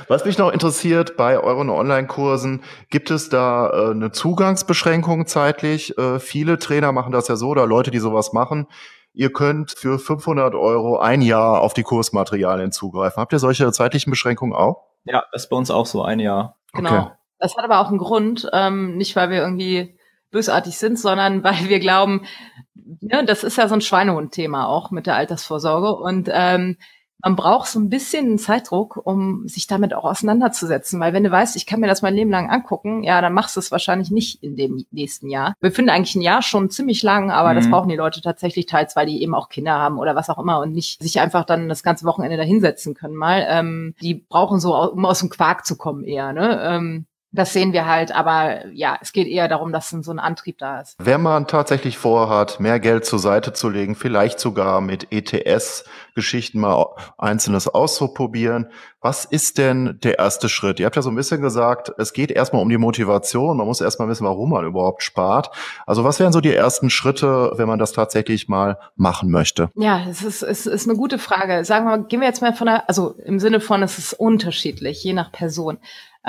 Was mich noch interessiert bei euren Online-Kursen, gibt es da äh, eine Zugangsbeschränkung zeitlich? Äh, viele Trainer machen das ja so oder Leute, die sowas machen ihr könnt für 500 Euro ein Jahr auf die Kursmaterialien zugreifen. Habt ihr solche zeitlichen Beschränkungen auch? Ja, das ist bei uns auch so, ein Jahr. Genau. Okay. Das hat aber auch einen Grund, ähm, nicht weil wir irgendwie bösartig sind, sondern weil wir glauben, ne, das ist ja so ein Schweinehund-Thema auch mit der Altersvorsorge und ähm, man braucht so ein bisschen Zeitdruck, um sich damit auch auseinanderzusetzen. Weil wenn du weißt, ich kann mir das mein Leben lang angucken, ja, dann machst du es wahrscheinlich nicht in dem nächsten Jahr. Wir finden eigentlich ein Jahr schon ziemlich lang, aber mhm. das brauchen die Leute tatsächlich teils, weil die eben auch Kinder haben oder was auch immer und nicht sich einfach dann das ganze Wochenende da hinsetzen können mal. Ähm, die brauchen so, um aus dem Quark zu kommen eher. Ne? Ähm, das sehen wir halt, aber ja, es geht eher darum, dass so ein Antrieb da ist. Wenn man tatsächlich vorhat, mehr Geld zur Seite zu legen, vielleicht sogar mit ETS-Geschichten mal Einzelnes auszuprobieren, was ist denn der erste Schritt? Ihr habt ja so ein bisschen gesagt, es geht erstmal um die Motivation, man muss erstmal wissen, warum man überhaupt spart. Also was wären so die ersten Schritte, wenn man das tatsächlich mal machen möchte? Ja, es ist, es ist eine gute Frage. Sagen wir mal, gehen wir jetzt mal von der, also im Sinne von, es ist unterschiedlich, je nach Person.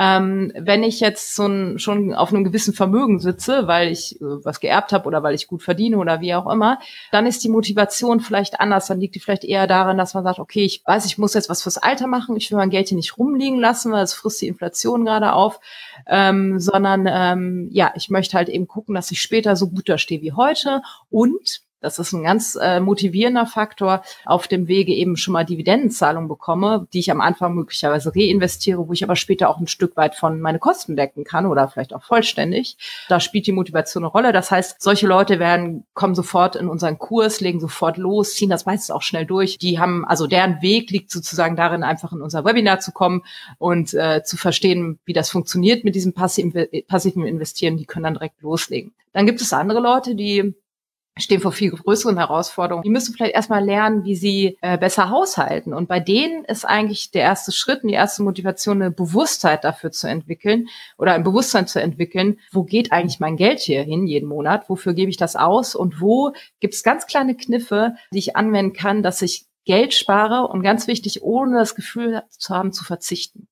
Ähm, wenn ich jetzt so ein, schon auf einem gewissen Vermögen sitze, weil ich äh, was geerbt habe oder weil ich gut verdiene oder wie auch immer, dann ist die Motivation vielleicht anders. Dann liegt die vielleicht eher darin, dass man sagt, okay, ich weiß, ich muss jetzt was fürs Alter machen. Ich will mein Geld hier nicht rumliegen lassen, weil es frisst die Inflation gerade auf, ähm, sondern ähm, ja, ich möchte halt eben gucken, dass ich später so gut da stehe wie heute und Das ist ein ganz äh, motivierender Faktor auf dem Wege eben schon mal Dividendenzahlungen bekomme, die ich am Anfang möglicherweise reinvestiere, wo ich aber später auch ein Stück weit von meine Kosten decken kann oder vielleicht auch vollständig. Da spielt die Motivation eine Rolle. Das heißt, solche Leute werden kommen sofort in unseren Kurs, legen sofort los, ziehen das meistens auch schnell durch. Die haben also deren Weg liegt sozusagen darin, einfach in unser Webinar zu kommen und äh, zu verstehen, wie das funktioniert mit diesem passiven, passiven Investieren. Die können dann direkt loslegen. Dann gibt es andere Leute, die stehen vor viel größeren Herausforderungen. Die müssen vielleicht erstmal lernen, wie sie äh, besser haushalten. Und bei denen ist eigentlich der erste Schritt und die erste Motivation, eine Bewusstheit dafür zu entwickeln oder ein Bewusstsein zu entwickeln, wo geht eigentlich mein Geld hier hin jeden Monat? Wofür gebe ich das aus? Und wo gibt es ganz kleine Kniffe, die ich anwenden kann, dass ich Geld spare und ganz wichtig, ohne das Gefühl zu haben, zu verzichten.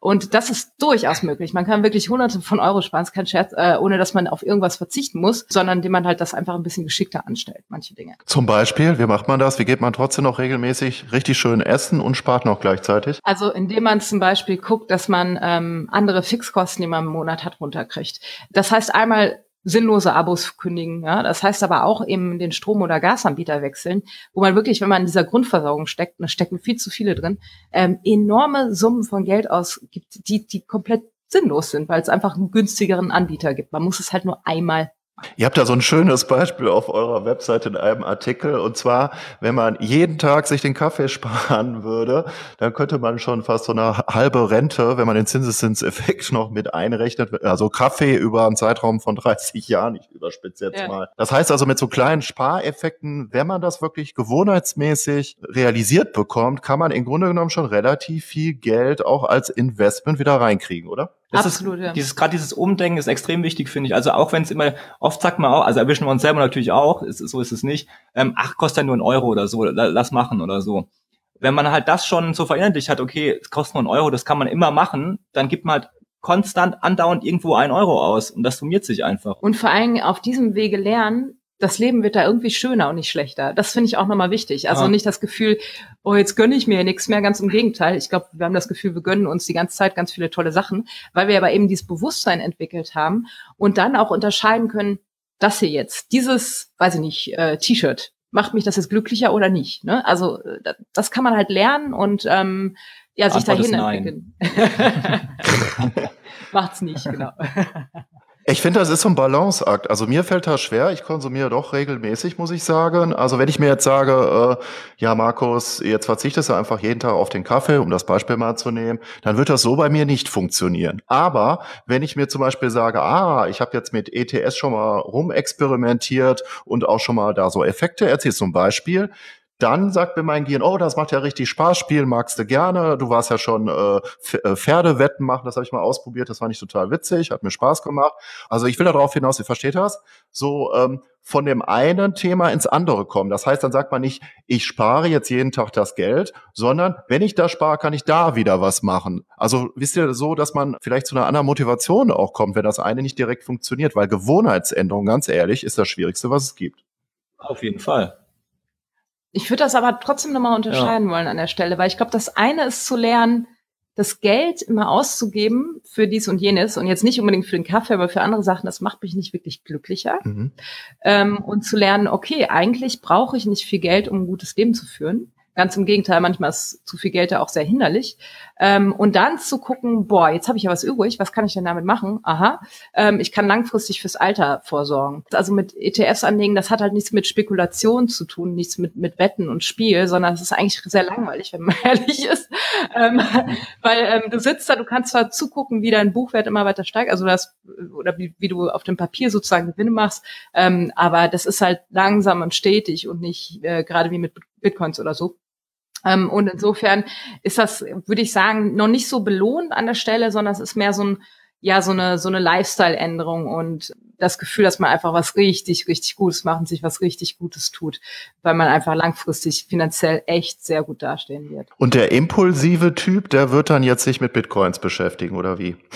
Und das ist durchaus möglich. Man kann wirklich hunderte von Euro sparen, ist kein Scherz, äh, ohne dass man auf irgendwas verzichten muss, sondern indem man halt das einfach ein bisschen geschickter anstellt, manche Dinge. Zum Beispiel, wie macht man das? Wie geht man trotzdem noch regelmäßig richtig schön essen und spart noch gleichzeitig? Also indem man zum Beispiel guckt, dass man ähm, andere Fixkosten, die man im Monat hat, runterkriegt. Das heißt einmal sinnlose Abos kündigen. Ja? Das heißt aber auch eben den Strom- oder Gasanbieter wechseln, wo man wirklich, wenn man in dieser Grundversorgung steckt, da stecken viel zu viele drin, ähm, enorme Summen von Geld ausgibt, die, die komplett sinnlos sind, weil es einfach einen günstigeren Anbieter gibt. Man muss es halt nur einmal Ihr habt da so ein schönes Beispiel auf eurer Webseite in einem Artikel. Und zwar, wenn man jeden Tag sich den Kaffee sparen würde, dann könnte man schon fast so eine halbe Rente, wenn man den Zinseszinseffekt noch mit einrechnet, also Kaffee über einen Zeitraum von 30 Jahren, ich überspitze jetzt ja. mal. Das heißt also mit so kleinen Spareffekten, wenn man das wirklich gewohnheitsmäßig realisiert bekommt, kann man im Grunde genommen schon relativ viel Geld auch als Investment wieder reinkriegen, oder? Das Absolut, ist, ja. Dieses, gerade dieses Umdenken ist extrem wichtig, finde ich. Also auch wenn es immer, oft sagt man auch, also erwischen wir uns selber natürlich auch, ist, so ist es nicht, ähm, ach, kostet ja nur ein Euro oder so, lass machen oder so. Wenn man halt das schon so verinnerlicht hat, okay, es kostet nur ein Euro, das kann man immer machen, dann gibt man halt konstant andauernd irgendwo ein Euro aus und das summiert sich einfach. Und vor allem auf diesem Wege lernen, das Leben wird da irgendwie schöner und nicht schlechter. Das finde ich auch nochmal wichtig. Also ja. nicht das Gefühl, oh, jetzt gönne ich mir nichts mehr, ganz im Gegenteil. Ich glaube, wir haben das Gefühl, wir gönnen uns die ganze Zeit ganz viele tolle Sachen, weil wir aber eben dieses Bewusstsein entwickelt haben und dann auch unterscheiden können, das hier jetzt, dieses, weiß ich nicht, äh, T-Shirt, macht mich das jetzt glücklicher oder nicht? Ne? Also äh, das kann man halt lernen und ähm, ja, sich Antwort dahin entwickeln. Macht's nicht, genau. Ich finde, das ist so ein Balanceakt. Also mir fällt das schwer. Ich konsumiere doch regelmäßig, muss ich sagen. Also wenn ich mir jetzt sage, äh, ja, Markus, jetzt verzichtest du einfach jeden Tag auf den Kaffee, um das Beispiel mal zu nehmen, dann wird das so bei mir nicht funktionieren. Aber wenn ich mir zum Beispiel sage, ah, ich habe jetzt mit ETS schon mal rumexperimentiert und auch schon mal da so Effekte erzielt, zum Beispiel, dann sagt mir mein Gehirn, oh, das macht ja richtig Spaß, spielen magst du gerne. Du warst ja schon äh, äh, Pferdewetten machen, das habe ich mal ausprobiert, das fand ich total witzig, hat mir Spaß gemacht. Also ich will darauf hinaus, ihr versteht das, so ähm, von dem einen Thema ins andere kommen. Das heißt, dann sagt man nicht, ich spare jetzt jeden Tag das Geld, sondern wenn ich da spare, kann ich da wieder was machen. Also wisst ihr so, dass man vielleicht zu einer anderen Motivation auch kommt, wenn das eine nicht direkt funktioniert, weil Gewohnheitsänderung, ganz ehrlich, ist das Schwierigste, was es gibt. Auf jeden Fall. Ich würde das aber trotzdem nochmal unterscheiden ja. wollen an der Stelle, weil ich glaube, das eine ist zu lernen, das Geld immer auszugeben für dies und jenes und jetzt nicht unbedingt für den Kaffee, aber für andere Sachen, das macht mich nicht wirklich glücklicher. Mhm. Ähm, und zu lernen, okay, eigentlich brauche ich nicht viel Geld, um ein gutes Leben zu führen. Ganz im Gegenteil, manchmal ist zu viel Geld ja auch sehr hinderlich. Ähm, und dann zu gucken, boah, jetzt habe ich ja was übrig, was kann ich denn damit machen? Aha, ähm, ich kann langfristig fürs Alter vorsorgen. Also mit ETFs anlegen, das hat halt nichts mit Spekulation zu tun, nichts mit, mit Wetten und Spiel, sondern es ist eigentlich sehr langweilig, wenn man ehrlich ist. Ähm, weil ähm, du sitzt da, du kannst zwar zugucken, wie dein Buchwert immer weiter steigt, also das, oder wie, wie du auf dem Papier sozusagen Gewinne machst, ähm, aber das ist halt langsam und stetig und nicht äh, gerade wie mit Bitcoins oder so. Ähm, und insofern ist das, würde ich sagen, noch nicht so belohnt an der Stelle, sondern es ist mehr so ein, ja, so eine, so eine Lifestyle-Änderung. Und das Gefühl, dass man einfach was richtig, richtig Gutes macht und sich was richtig Gutes tut, weil man einfach langfristig finanziell echt sehr gut dastehen wird. Und der impulsive Typ, der wird dann jetzt sich mit Bitcoins beschäftigen, oder wie?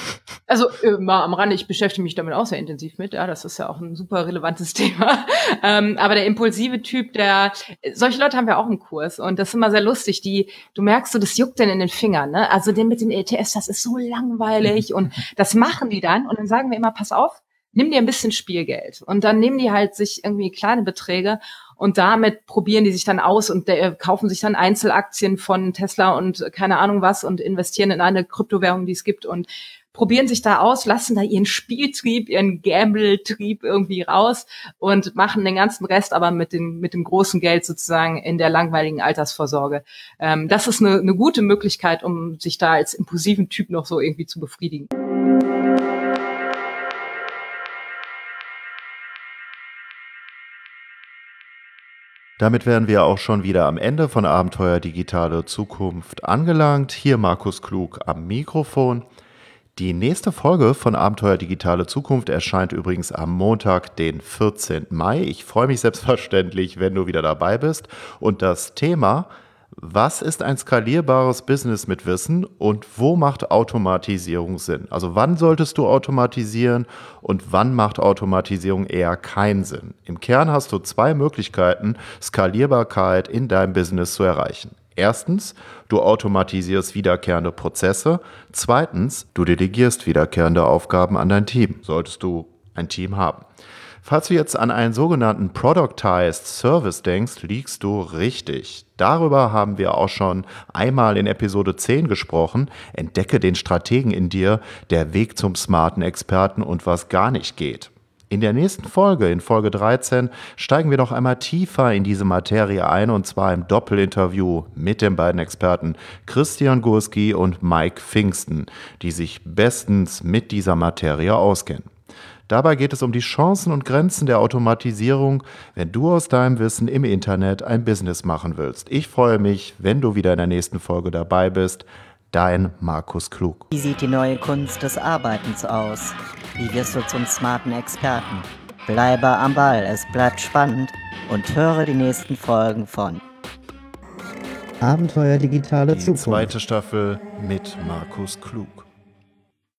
Also äh, mal am Rande, ich beschäftige mich damit auch sehr intensiv mit, ja, das ist ja auch ein super relevantes Thema. Ähm, aber der impulsive Typ, der, solche Leute haben wir auch im Kurs und das ist immer sehr lustig, die, du merkst so, das juckt denn in den Fingern, ne? Also den mit den ETS, das ist so langweilig und das machen die dann und dann sagen wir immer, pass auf, nimm dir ein bisschen Spielgeld. Und dann nehmen die halt sich irgendwie kleine Beträge und damit probieren die sich dann aus und äh, kaufen sich dann Einzelaktien von Tesla und keine Ahnung was und investieren in eine Kryptowährung, die es gibt und probieren sich da aus, lassen da ihren Spieltrieb, ihren Gamble-Trieb irgendwie raus und machen den ganzen Rest aber mit dem, mit dem großen Geld sozusagen in der langweiligen Altersvorsorge. Ähm, das ist eine, eine gute Möglichkeit, um sich da als impulsiven Typ noch so irgendwie zu befriedigen. Damit wären wir auch schon wieder am Ende von Abenteuer Digitale Zukunft angelangt. Hier Markus Klug am Mikrofon. Die nächste Folge von Abenteuer Digitale Zukunft erscheint übrigens am Montag, den 14. Mai. Ich freue mich selbstverständlich, wenn du wieder dabei bist. Und das Thema was ist ein skalierbares Business mit Wissen und wo macht Automatisierung Sinn? Also wann solltest du automatisieren und wann macht Automatisierung eher keinen Sinn? Im Kern hast du zwei Möglichkeiten, Skalierbarkeit in deinem Business zu erreichen. Erstens, du automatisierst wiederkehrende Prozesse. Zweitens, du delegierst wiederkehrende Aufgaben an dein Team. Solltest du ein Team haben. Falls du jetzt an einen sogenannten Productized Service denkst, liegst du richtig. Darüber haben wir auch schon einmal in Episode 10 gesprochen. Entdecke den Strategen in dir, der Weg zum smarten Experten und was gar nicht geht. In der nächsten Folge, in Folge 13, steigen wir noch einmal tiefer in diese Materie ein und zwar im Doppelinterview mit den beiden Experten Christian Gurski und Mike Pfingsten, die sich bestens mit dieser Materie auskennen. Dabei geht es um die Chancen und Grenzen der Automatisierung, wenn du aus deinem Wissen im Internet ein Business machen willst. Ich freue mich, wenn du wieder in der nächsten Folge dabei bist. Dein Markus Klug. Wie sieht die neue Kunst des Arbeitens aus? Wie wirst du zum smarten Experten? Bleibe am Ball, es bleibt spannend und höre die nächsten Folgen von Abenteuer Digitale die Zukunft. Zweite Staffel mit Markus Klug.